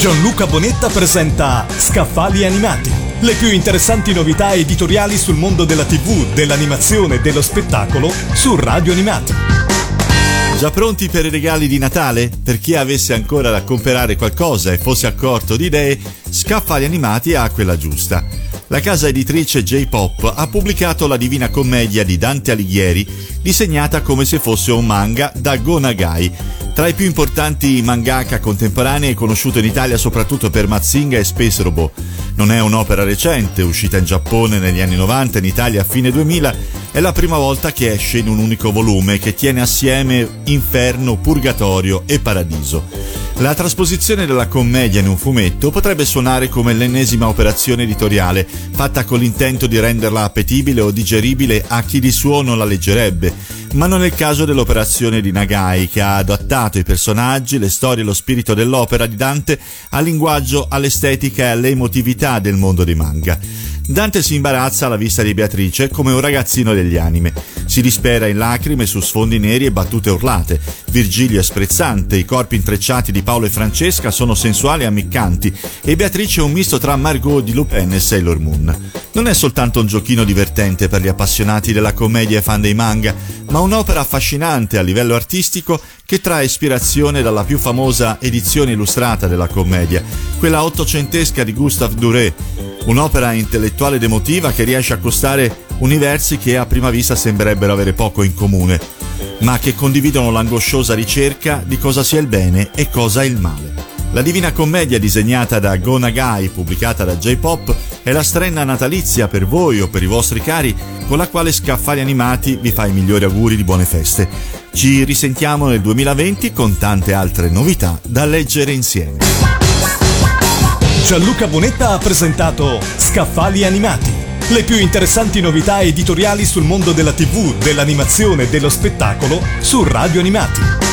Gianluca Bonetta presenta Scaffali Animati. Le più interessanti novità editoriali sul mondo della TV, dell'animazione e dello spettacolo su Radio Animati. Già pronti per i regali di Natale? Per chi avesse ancora da comprare qualcosa e fosse accorto di idee, Scaffali Animati ha quella giusta. La casa editrice J-Pop ha pubblicato La Divina Commedia di Dante Alighieri, disegnata come se fosse un manga da Go Nagai, tra i più importanti mangaka contemporanei conosciuto in Italia soprattutto per Mazinga e Space Robot. Non è un'opera recente, uscita in Giappone negli anni 90, in Italia a fine 2000, è la prima volta che esce in un unico volume che tiene assieme Inferno, Purgatorio e Paradiso. La trasposizione della commedia in un fumetto potrebbe suonare come l'ennesima operazione editoriale, fatta con l'intento di renderla appetibile o digeribile a chi di suo non la leggerebbe, ma non è il caso dell'operazione di Nagai, che ha adattato i personaggi, le storie e lo spirito dell'opera di Dante al linguaggio, all'estetica e alle emotività del mondo dei manga. Dante si imbarazza alla vista di Beatrice come un ragazzino degli anime. Si dispera in lacrime su sfondi neri e battute urlate. Virgilio è sprezzante, i corpi intrecciati di Paolo e Francesca sono sensuali e ammiccanti e Beatrice è un misto tra Margot di Lupin e Sailor Moon. Non è soltanto un giochino divertente per gli appassionati della commedia e fan dei manga, ma un'opera affascinante a livello artistico che trae ispirazione dalla più famosa edizione illustrata della commedia, quella ottocentesca di Gustave Duré, un'opera intellettuale ed emotiva che riesce a accostare universi che a prima vista sembrerebbero avere poco in comune, ma che condividono l'angosciosa ricerca di cosa sia il bene e cosa è il male. La Divina Commedia disegnata da Go Nagai, pubblicata da J-Pop, è la strenna natalizia per voi o per i vostri cari con la quale Scaffali Animati vi fa i migliori auguri di buone feste. Ci risentiamo nel 2020 con tante altre novità da leggere insieme. Gianluca Bonetta ha presentato Scaffali Animati. Le più interessanti novità editoriali sul mondo della TV, dell'animazione e dello spettacolo su Radio Animati.